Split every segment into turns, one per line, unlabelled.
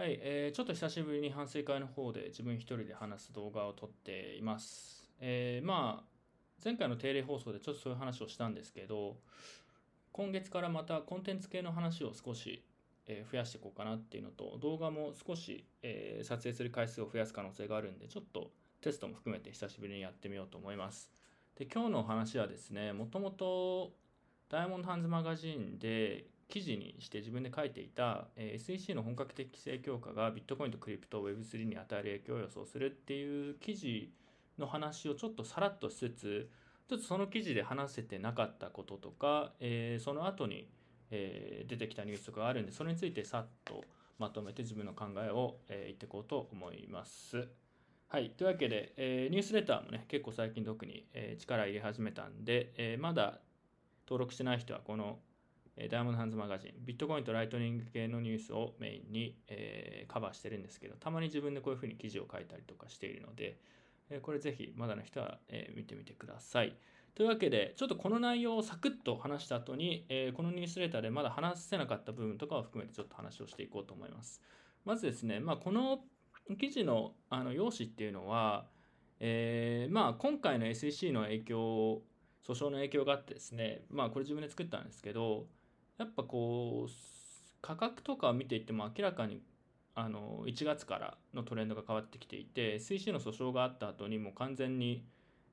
はい、えー、ちょっと久しぶりに反省会の方で自分一人で話す動画を撮っています。えー、まあ、前回の定例放送でちょっとそういう話をしたんですけど、今月からまたコンテンツ系の話を少し、え増やしていこうかなっていうのと、動画も少し、えー、撮影する回数を増やす可能性があるんで、ちょっとテストも含めて久しぶりにやってみようと思います。で、今日の話はですね、もともとダイヤモンドハンズマガジンで記事にして自分で書いていた、え SEC の本格的規制強化がビットコインとクリプトを Web3 に与える影響を予想するっていう記事の話をちょっとさらっとしつつちょっとその記事で話せてなかったこととか、えー、その後に、えー、出てきたニュースとかがあるんでそれについてさっとまとめて自分の考えを、えー、言っていこうと思います。はい。というわけで、え、ニュースレターもね、結構最近特に、え、力入れ始めたんで、え、まだ登録してない人はこのダイヤモンドハンズマガジン、ビットコインとライトニング系のニュースをメインに、えー、カバーしてるんですけど、たまに自分でこういうふうに記事を書いたりとかしているので、え、これぜひまだの人は、え、見てみてください。というわけで、ちょっとこの内容をサクッと話した後に、えこのニュースレターでまだ話せなかった部分とかを含めてちょっと話をしていこうと思います。まずですね、まあ、この記事のあの用紙っていうのは、えまあ、今回の SEC の影響、訴訟の影響があってですね、まあこれ自分で作ったんですけど、やっぱこう価格とかを見ていても明らかにあの1月からのトレンドが変わってきていて SEC の訴訟があった後にもう完全に、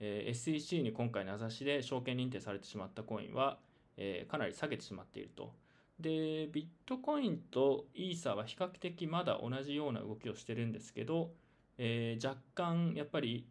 えー、SEC に今回名指しで証券認定されてしまったコインは、えー、かなり下げてしまっていると。でビットコインとイーサは比較的まだ同じような動きをしてるんですけど、えー、若干やっぱり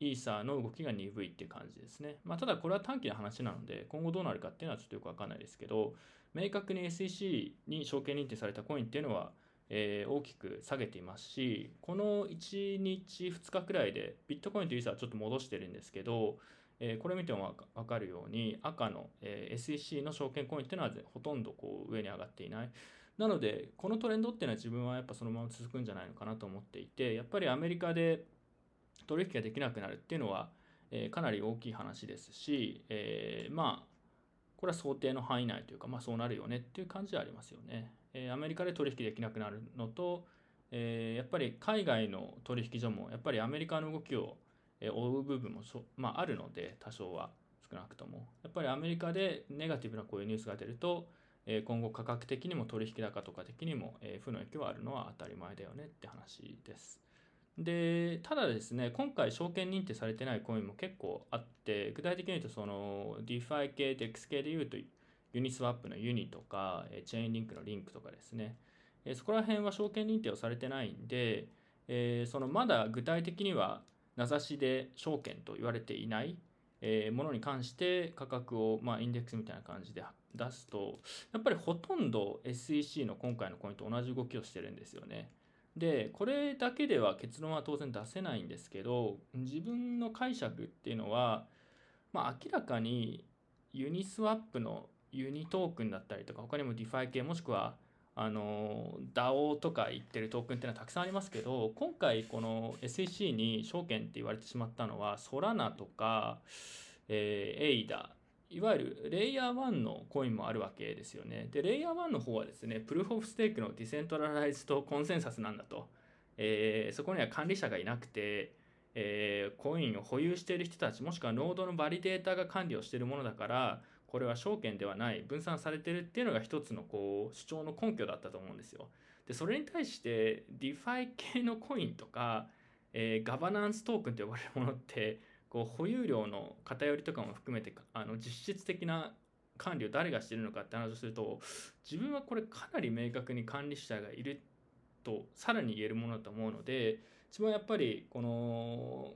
イーサーの動きが鈍いって感じですね。まあ、ただこれは短期の話なので、今後どうなるかっていうのはちょっとよくわかんないですけど、明確に SEC に証券認定されたコインっていうのは、えー、大きく下げていますし、この1日、2日くらいでビットコインとイーサーはちょっと戻してるんですけど、えー、これ見てもわかるように赤の、えー、SEC の証券コインっていうのはほとんどこう上に上がっていない。なので、このトレンドっていうのは自分はやっぱそのまま続くんじゃないのかなと思っていて、やっぱりアメリカで取引ができなくなるっていうのは、えー、かなり大きい話ですし、えー、まあこれは想定の範囲内というか、まあ、そうなるよねっていう感じはありますよね。えー、アメリカで取引できなくなるのと、えー、やっぱり海外の取引所もやっぱりアメリカの動きを追う部分もそ、まあ、あるので多少は少なくともやっぱりアメリカでネガティブなこういうニュースが出るとえ今後価格的にも取引高とか的にもえ負の影響はあるのは当たり前だよねって話です。で、ただですね、今回証券認定されてないコインも結構あって、具体的に言うとその DeFi 系、DEX 系で言うとユニスワップのユニとか、チェーンリンクのリンクとかですね、そこら辺は証券認定をされてないんで、えそのまだ具体的には名指しで証券と言われていないものに関して価格を、まあ、インデックスみたいな感じで出すと、やっぱりほとんど SEC の今回のコインと同じ動きをしてるんですよね。でこれだけでは結論は当然出せないんですけど自分の解釈っていうのは、まあ、明らかにユニスワップのユニトークンだったりとか他にも DeFi 系もしくはあの DAO とか言ってるトークンっていうのはたくさんありますけど今回この SEC に証券って言われてしまったのはソラナとか、えー、エイダいわゆるレイヤー1のコインもあるわけですよね。で、レイヤー1の方はですね、 Proof of Stake の decentralized consensus なんだと。えー、そこには管理者がいなくて、えー、コインを保有している人たち、もしくはノードのバリデータが管理をしているものだから、これは証券ではない、分散されてるっていうのが一つのこう主張の根拠だったと思うんですよ。で、それに対して、 DeFi 系のコインとか、えー、ガバナンストークンと呼ばれるものって、こう保有量の偏りとかも含めてあの実質的な管理を誰がしてるのかって話をすると自分はこれかなり明確に管理者がいるとさらに言えるものだと思うので自分はやっぱりこの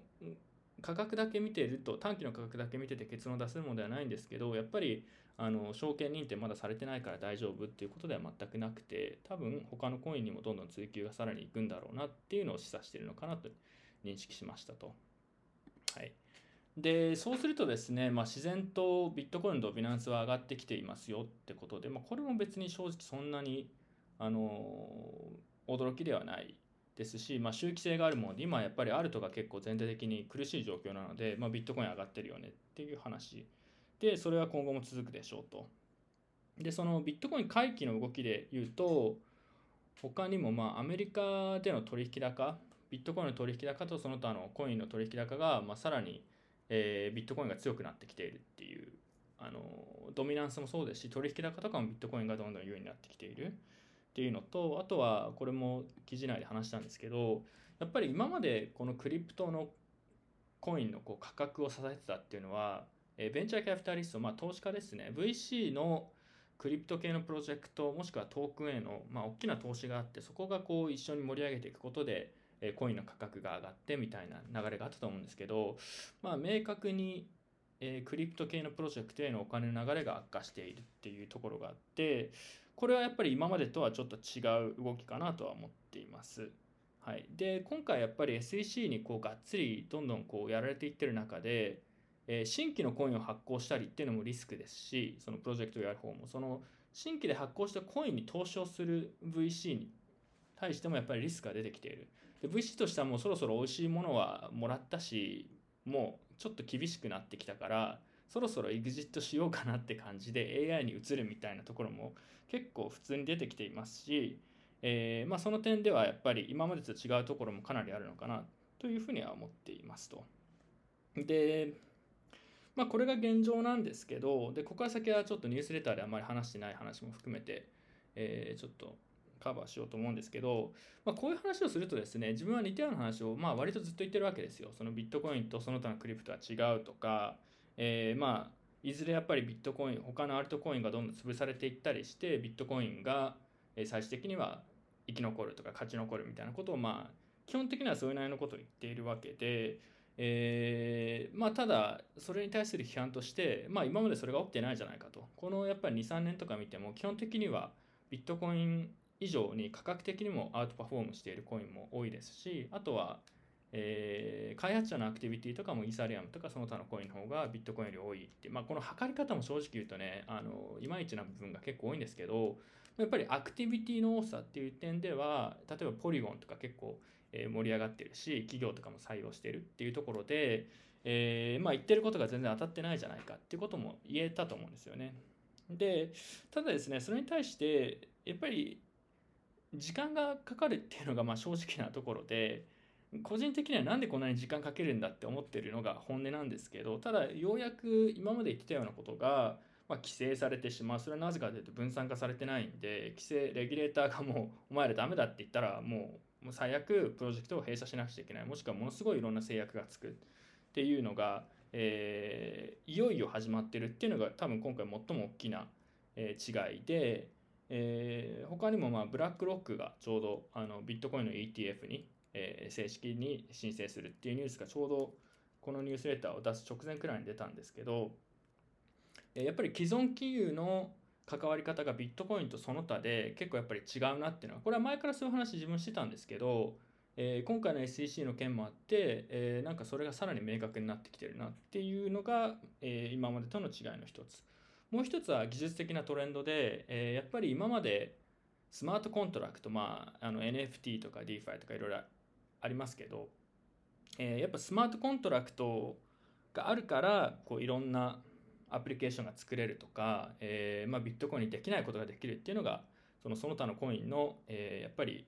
価格だけ見てると短期の価格だけ見てて結論を出せるものではないんですけどやっぱりあの証券認定まだされてないから大丈夫っていうことでは全くなくて多分他のコインにもどんどん追求がさらにいくんだろうなっていうのを示唆しているのかなと認識しましたと。はい。でそうするとですね、まあ、自然とビットコインとビナンスは上がってきていますよってことで、まあ、これも別に正直そんなにあの驚きではないですし、まあ、周期性があるもので今やっぱりアルトが結構全体的に苦しい状況なので、まあ、ビットコイン上がってるよねっていう話でそれは今後も続くでしょうと。でそのビットコイン回帰の動きで言うと他にもまあアメリカでの取引高ビットコインの取引高とその他のコインの取引高が、まあ、さらに、えー、ビットコインが強くなってきているっていうあのドミナンスもそうですし取引高とかもビットコインがどんどん優位になってきているっていうのとあとはこれも記事内で話したんですけどやっぱり今までこのクリプトのコインのこう価格を支えてたっていうのは、えベンチャーキャピタリスト、まあ、投資家ですね。VC のクリプト系のプロジェクトもしくはトークンへの、まあ、大きな投資があってそこがこう一緒に盛り上げていくことでえコインの価格が上がってみたいな流れがあったと思うんですけど、まあ、明確に、えクリプト系のプロジェクトへのお金の流れが悪化しているっていうところがあってこれはやっぱり今までとはちょっと違う動きかなとは思っています。はい、で今回やっぱり SEC にこうがっつりどんどんこうやられていってる中で、え、新規のコインを発行したりっていうのもリスクですしそのプロジェクトをやる方もその新規で発行したコインに投資をする VC に対してもやっぱりリスクが出てきている。で VC としてはもうそろそろ美味しいものはもらったしもうちょっと厳しくなってきたからそろそろエグジットしようかなって感じで AI に移るみたいなところも結構普通に出てきていますし、えー、まあ、その点ではやっぱり今までと違うところもかなりあるのかなというふうには思っていますと。で、まあ、これが現状なんですけどでここから先はちょっとニュースレターであまり話してない話も含めて、えー、ちょっとカバーしようと思うんですけど、まあ、こういう話をするとですね自分は似たような話をまあ割とずっと言ってるわけですよ。そのビットコインとその他のクリプトは違うとか、えー、まあいずれやっぱりビットコイン他のアルトコインがどんどん潰されていったりしてビットコインが最終的には生き残るとか勝ち残るみたいなことをまあ基本的にはそういう内容のことを言っているわけで、えー、まあただそれに対する批判としてまあ今までそれが起きてないじゃないかと。このやっぱり23年とか見ても基本的にはビットコイン以上に価格的にもアウトパフォームしているコインも多いですしあとは、えー、開発者のアクティビティとかもイーサリアムとかその他のコインの方がビットコインより多いってまあ、この測り方も正直言うとねあのいまいちな部分が結構多いんですけどやっぱりアクティビティの多さっていう点では例えばポリゴンとか結構、盛り上がってるし企業とかも採用してるっていうところで、えー、まあ、言ってることが全然当たってないじゃないかっていうことも言えたと思うんですよね。でただですねそれに対してやっぱり時間がかかるっていうのがまあ正直なところで個人的には何でこんなに時間かけるんだって思ってるのが本音なんですけどただようやく今まで言ってたようなことが、まあ、規制されてしまうそれはなぜかというと分散化されてないんで規制レギュレーターがもうお前らダメだって言ったらもうもう最悪プロジェクトを閉鎖しなくちゃいけない。もしくはものすごいいろんな制約がつくっていうのが、えー、いよいよ始まってるっていうのが多分今回最も大きな、違いでえー、他にもまあブラックロックがちょうどあのビットコインの ETF に、えー、正式に申請するっていうニュースがちょうどこのニュースレターを出す直前くらいに出たんですけど、え、やっぱり既存金融の関わり方がビットコインとその他で結構やっぱり違うなっていうのはこれは前からそういう話自分してたんですけど、えー、今回の SEC の件もあって、えー、なんかそれがさらに明確になってきてるなっていうのが、えー、今までとの違いの一つ。もう一つは技術的なトレンドで、えー、やっぱり今までスマートコントラクト、まあ、あの NFT とか DeFi とかいろいろありますけど、えー、やっぱスマートコントラクトがあるからこういろんなアプリケーションが作れるとか、えーまあ、ビットコインにできないことができるっていうのがそのその他のコインの、えー、やっぱり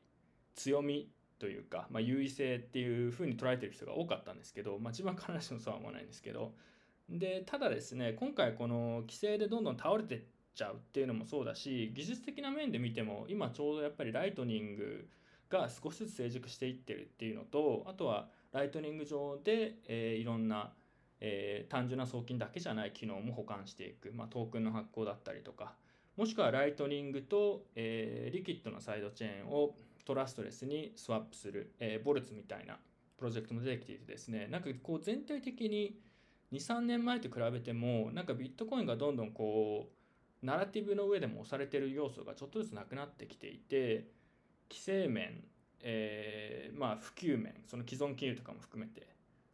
強みというか、まあ、優位性っていうふうに捉えてる人が多かったんですけど、まあ、自分は必ずしもそうは思わないんですけど、でただですね今回この規制でどんどん倒れてっちゃうっていうのもそうだし技術的な面で見ても今ちょうどやっぱりライトニングが少しずつ成熟していってるっていうのとあとはライトニング上で、えー、いろんな、えー、単純な送金だけじゃない機能も保管していく、まあ、トークンの発行だったりとか。もしくはライトニングと、えー、リキッドのサイドチェーンを trustless にスワップする、えー、 Boltz みたいなプロジェクトも出てきていてですねなんかこう全体的に23年前と比べてもなんかビットコインがどんどんこうナラティブの上でも押されてる要素がちょっとずつなくなってきていて規制面、えー、まあ普及面その既存金融とかも含めて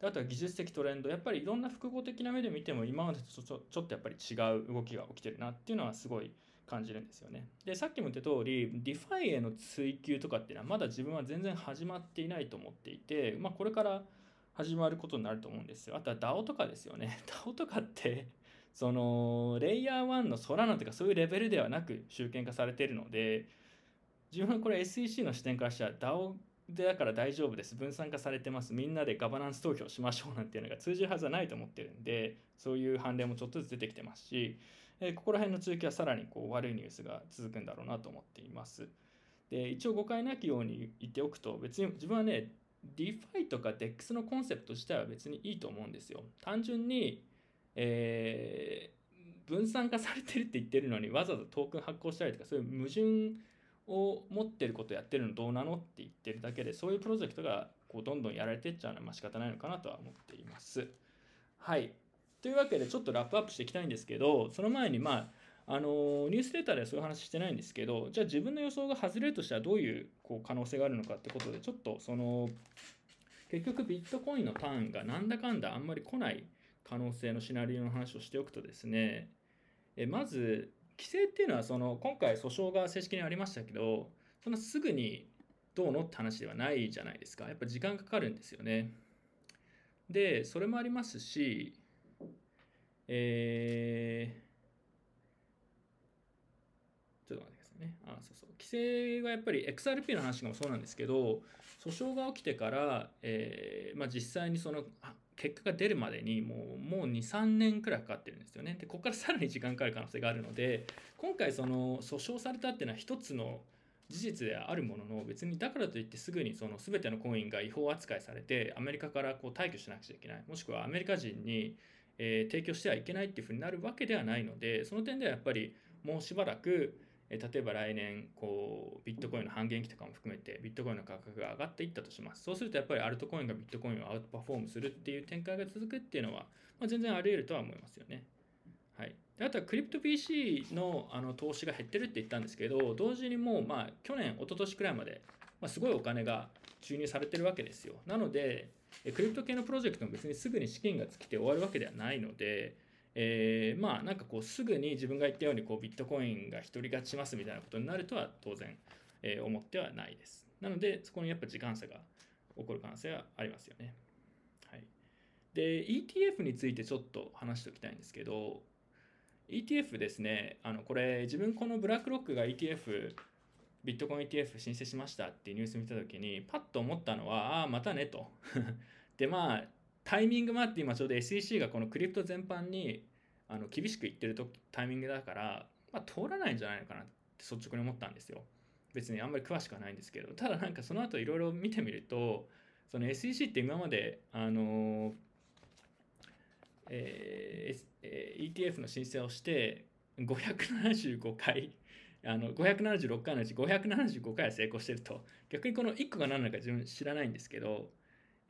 あとは技術的トレンドやっぱりいろんな複合的な目で見ても今までとちょちょっとやっぱり違う動きが起きてるなっていうのはすごい感じるんですよね。でさっきも言った通り DeFi への追求とかっていうのはまだ自分は全然始まっていないと思っていて、まあ、これから始まることになると思うんですよ。あとは DAO とかですよね。DAO とかってそのレイヤー1のソラナとかそういうレベルではなく集権化されているので自分はこれ SEC の視点からしたら DAO でだから大丈夫です分散化されてますみんなでガバナンス投票しましょうなんていうのが通じるはずはないと思ってるんでそういう判例もちょっとずつ出てきてますし、えー、ここら辺の続きはさらにこう悪いニュースが続くんだろうなと思っていますで一応誤解なきように言っておくと別に自分はね DeFi とか DEX のコンセプト自体は別にいいと思うんですよ単純に、えー、分散化されてるって言ってるのにわざわざトークン発行したりとかそういう矛盾を持ってることやってるのどうなのって言ってるだけでそういうプロジェクトがこうどんどんやられてっちゃうのはまあ仕方ないのかなとは思っています。はい。というわけでちょっとラップアップしていきたいんですけどその前にまああのニュースレターではそういう話してないんですけどじゃあ自分の予想が外れるとしたらどういうこう可能性があるのかってことでちょっとその結局ビットコインのターンがなんだかんだあんまり来ない可能性のシナリオの話をしておくとですねえまず規制っていうのはその今回訴訟が正式にありましたけどそのすぐにどうのって話ではないじゃないですか。やっぱ時間かかるんですよね。でそれもありますしえー、ちょっと待ってくださいね。あそうそう。規制がやっぱり XRP の話もそうなんですけど訴訟が起きてから、えーまあ、実際にその結果が出るまでにもうもう23年くらいかかってるんですよね。でここからさらに時間かかる可能性があるので今回その訴訟されたっていうのは一つの事実であるものの別にだからといってすぐにその全てのコインが違法扱いされてアメリカからこう退去しなくちゃいけない。もしくはアメリカ人に、えー、提供してはいけないっていうふうになるわけではないのでその点ではやっぱりもうしばらくえ例えば来年こうビットコインの半減期とかも含めてビットコインの価格が上がっていったとします。そうするとやっぱりアルトコインがビットコインをアウトパフォームするっていう展開が続くっていうのは、まあ、全然あり得るとは思いますよね。はい、であとはクリプト PC のあの投資が減ってるって言ったんですけど同時にもうまあ去年一昨年くらいまで、まあ、すごいお金が注入されてるわけですよ。なのでクリプト系のプロジェクトも別にすぐに資金が尽きて終わるわけではないのでえー、まあなんかこうすぐに自分が言ったようにこうビットコインが独り勝ちしますみたいなことになるとは当然、えー、思ってはないです。なのでそこにやっぱ時間差が起こる可能性はありますよね。はい、で ETF についてちょっと話しておきたいんですけど ETF ですねあのこれ自分このブラックロックが ETF ビットコイン ETF 申請しましたっていうニュース見た時にパッと思ったのはああまたねと でまあタイミングもあって今ちょうど SEC がこのクリプト全般にあの厳しく言ってるとタイミングだから、まあ、通らないんじゃないのかなって率直に思ったんですよ。別にあんまり詳しくはないんですけどただなんかその後いろいろ見てみるとその SEC って今まであのえー、ETF の申請をして575回あの576回のうち575回は成功してると逆にこの1個が何なのか自分知らないんですけど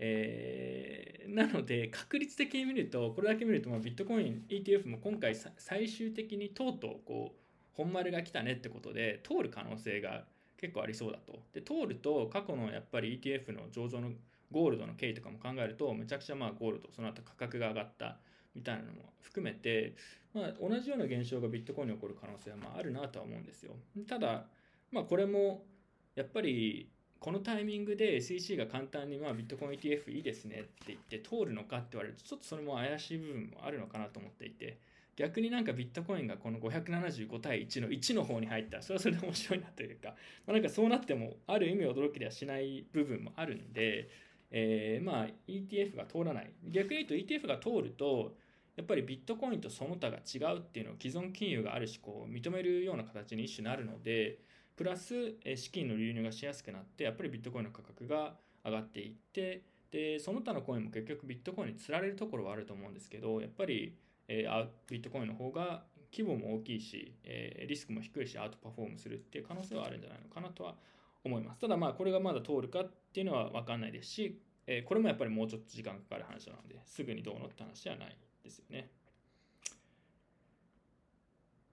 えー、なので確率的に見るとこれだけ見るとまビットコイン ETF も今回最終的にとうとうこう本丸が来たねってことで通る可能性が結構ありそうだと。で通ると過去のやっぱり ETF の上場のゴールドの経緯とかも考えるとめちゃくちゃまあゴールドその後価格が上がったみたいなのも含めて、まあ、同じような現象がビットコインに起こる可能性はまああるなとは思うんですよ。ただ、まあ、これもやっぱりこのタイミングで SEC が簡単にまあビットコイン ETF いいですねって言って通るのかって言われるとちょっとそれも怪しい部分もあるのかなと思っていて逆になんかビットコインがこの575対1の1の方に入ったらそれはそれで面白いなというか、まあ、なんかそうなってもある意味驚きではしない部分もあるんで、えー、まあ ETF が通らない。逆に言うと ETF が通るとやっぱりビットコインとその他が違うっていうのを既存金融があるしこう認めるような形に一種なるのでプラス資金の流入がしやすくなってやっぱりビットコインの価格が上がっていってでその他のコインも結局ビットコインにつられるところはあると思うんですけどやっぱり、えー、ビットコインの方が規模も大きいし、え、リスクも低いしアウトパフォームするっていう可能性はあるんじゃないのかなとは思いますただまあこれがまだ通るかっていうのは分かんないですし、え、これもやっぱりもうちょっと時間かかる話なのですぐにどうのって話じゃないですよね。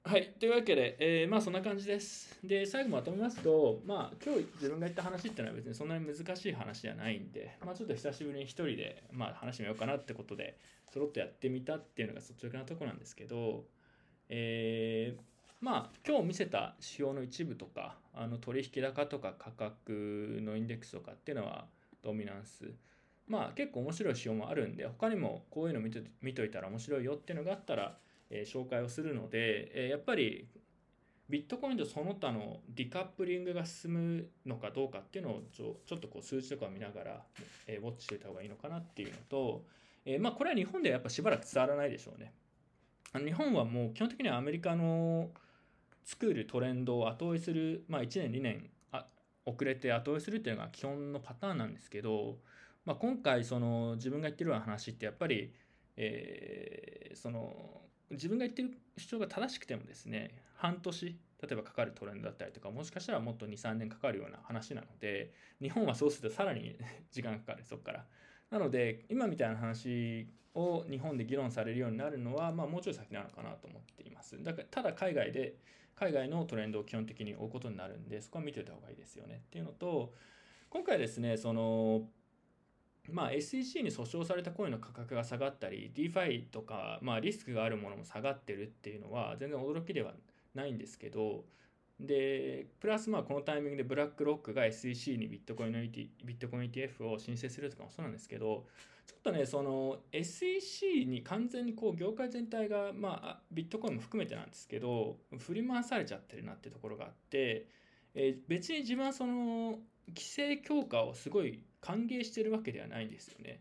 はい。というわけで、えー、まあそんな感じです。で、最後まとめますと、まあ今日自分が言った話っていうのは別にそんなに難しい話じゃないんで、まあちょっと久しぶりに一人で、まあ話してみようかなってことで、そろっとやってみたっていうのが率直なとこなんですけど、えー、まあ今日見せた指標の一部とか、あの取引高とか価格のインデックスとかっていうのはドミナンス。まあ結構面白い指標もあるんで、他にもこういうの見と見といたら面白いよっていうのがあったら、え紹介をするので、えやっぱりビットコインとその他のディカップリングが進むのかどうかっていうのをちょちょっとこう数字とかを見ながら、えー、ウォッチしておいた方がいいのかなっていうのと、えー、まあこれは日本ではやっぱしばらく伝わらないでしょうね。日本はもう基本的にはアメリカの作るトレンドを後追いする、まあ、1年2年遅れて後追いするっていうのが基本のパターンなんですけど、まあ、今回その自分が言ってるような話ってやっぱり、えー、その自分が言ってる主張が正しくてもですね半年例えばかかるトレンドだったりとかもしかしたらもっと23年かかるような話なので日本はそうするとさらに 時間かかるそこから。なので今みたいな話を日本で議論されるようになるのは、まあ、もうちょい先なのかなと思っています。だからただ海外で海外のトレンドを基本的に追うことになるんでそこは見ておいた方がいいですよね。っていうのと今回ですねそのまあ、SEC に訴訟されたコインの価格が下がったり DeFi とか、まあ、リスクがあるものも下がってるっていうのは全然驚きではないんですけどでプラスまあこのタイミングでブラックロックが SEC にビットコインの、ET、ビットコイン ETF を申請するとかもそうなんですけどちょっとねその SEC に完全にこう業界全体がまあビットコインも含めてなんですけど振り回されちゃってるなってところがあって、えー、別に自分はその規制強化をすごい歓迎してるわけではないんですよね。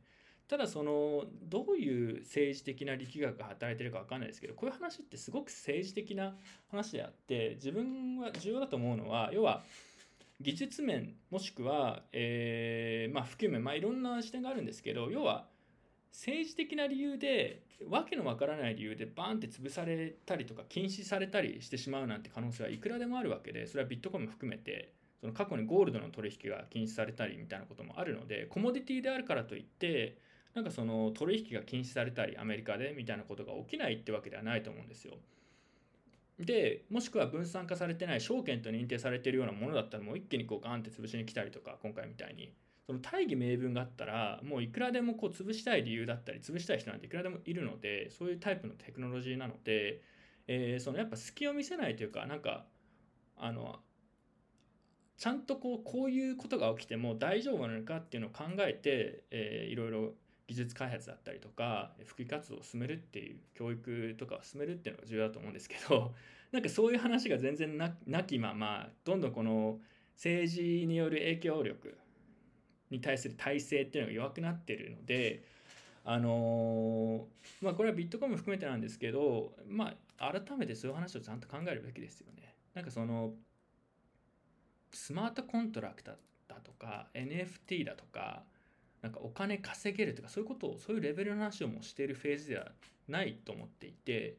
ただそのどういう政治的な力学が働いてるか分かんないですけどこういう話ってすごく政治的な話であって自分は重要だと思うのは要は技術面もしくは、えー、まあ普及面まあいろんな視点があるんですけど要は政治的な理由でわけのわからない理由でバーンって潰されたりとか禁止されたりしてしまうなんて可能性はいくらでもあるわけでそれはビットコインも含めてその過去にゴールドの取引が禁止されたりみたいなこともあるのでコモディティであるからといってなんかその取引が禁止されたりアメリカでみたいなことが起きないってわけではないと思うんですよ。でもしくは分散化されてない証券と認定されているようなものだったらもう一気にこうガンって潰しに来たりとか今回みたいにその大義名分があったらもういくらでもこう潰したい理由だったり潰したい人なんていくらでもいるのでそういうタイプのテクノロジーなので、えー、そのやっぱ隙を見せないというかなんかあのちゃんとこうこういうことが起きても大丈夫なのかっていうのを考えて、えー、いろいろ技術開発だったりとか普及活動を進めるっていう教育とかを進めるっていうのが重要だと思うんですけど なんかそういう話が全然なきままどんどんこの政治による影響力に対する体制っていうのが弱くなってるのであのー、まあこれはビットコインも含めてなんですけどまあ改めてそういう話をちゃんと考えるべきですよね。なんかそのスマートコントラクターだとか NFT だとかなんかお金稼げるとかそういうことをそういうレベルの話をもしているフェーズではないと思っていて、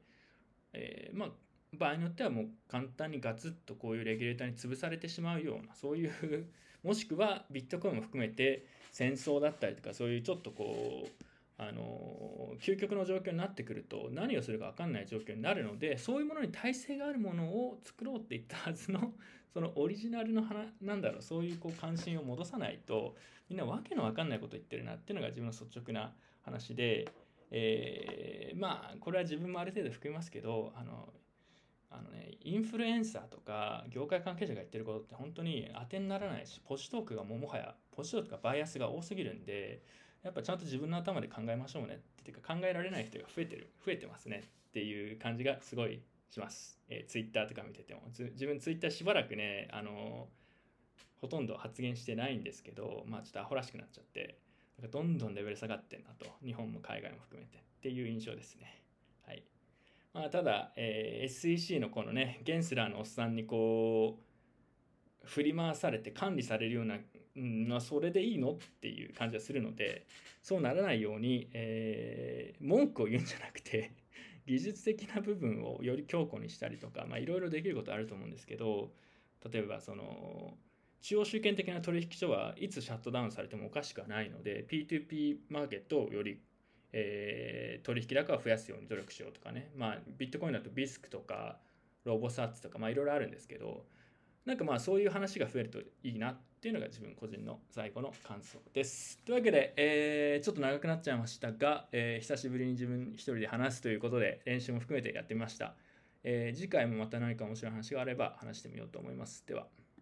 えー、まあ場合によってはもう簡単にガツッとこういうレギュレーターに潰されてしまうようなそういうもしくはビットコインも含めて戦争だったりとかそういうちょっとこうあの究極の状況になってくると何をするか分かんない状況になるのでそういうものに耐性があるものを作ろうって言ったはずの そのオリジナルの花なんだろうそういうこう関心を戻さないとみんなわけの分かんないこと言ってるなっていうのが自分の率直な話で、えー、まあこれは自分もある程度含みますけどあのあのね、インフルエンサーとか業界関係者が言ってることって本当に当てにならないしポジトークがももはやポジトークがバイアスが多すぎるんでやっぱちゃんと自分の頭で考えましょうねっていうか考えられない人が増えてる増えてますねっていう感じがすごいします、えー、ツイッターとか見てても自分ツイッターしばらくねあのほとんど発言してないんですけどまあちょっとアホらしくなっちゃってなんかどんどんレベル下がってんなと日本も海外も含めてっていう印象ですね。はい。まあただ、えー、SEC のこのねゲンスラーのおっさんにこう振り回されて管理されるようなうん、まあ、それでいいの？っていう感じがするのでそうならないように、えー、文句を言うんじゃなくて 技術的な部分をより強固にしたりとかいろいろできることあると思うんですけど例えばその中央集権的な取引所はいつシャットダウンされてもおかしくはないので P2P マーケットをより、えー、取引高を増やすように努力しようとかね。まあビットコインだとビスクとかロボサッツとかまあいろいろあるんですけどなんかまあそういう話が増えるといいなっていうのが自分個人の最後の感想です。というわけで、えー、ちょっと長くなっちゃいましたが、えー、久しぶりに自分一人で話すということで練習も含めてやってみました。えー、次回もまた何か面白い話があれば話してみようと思います。では。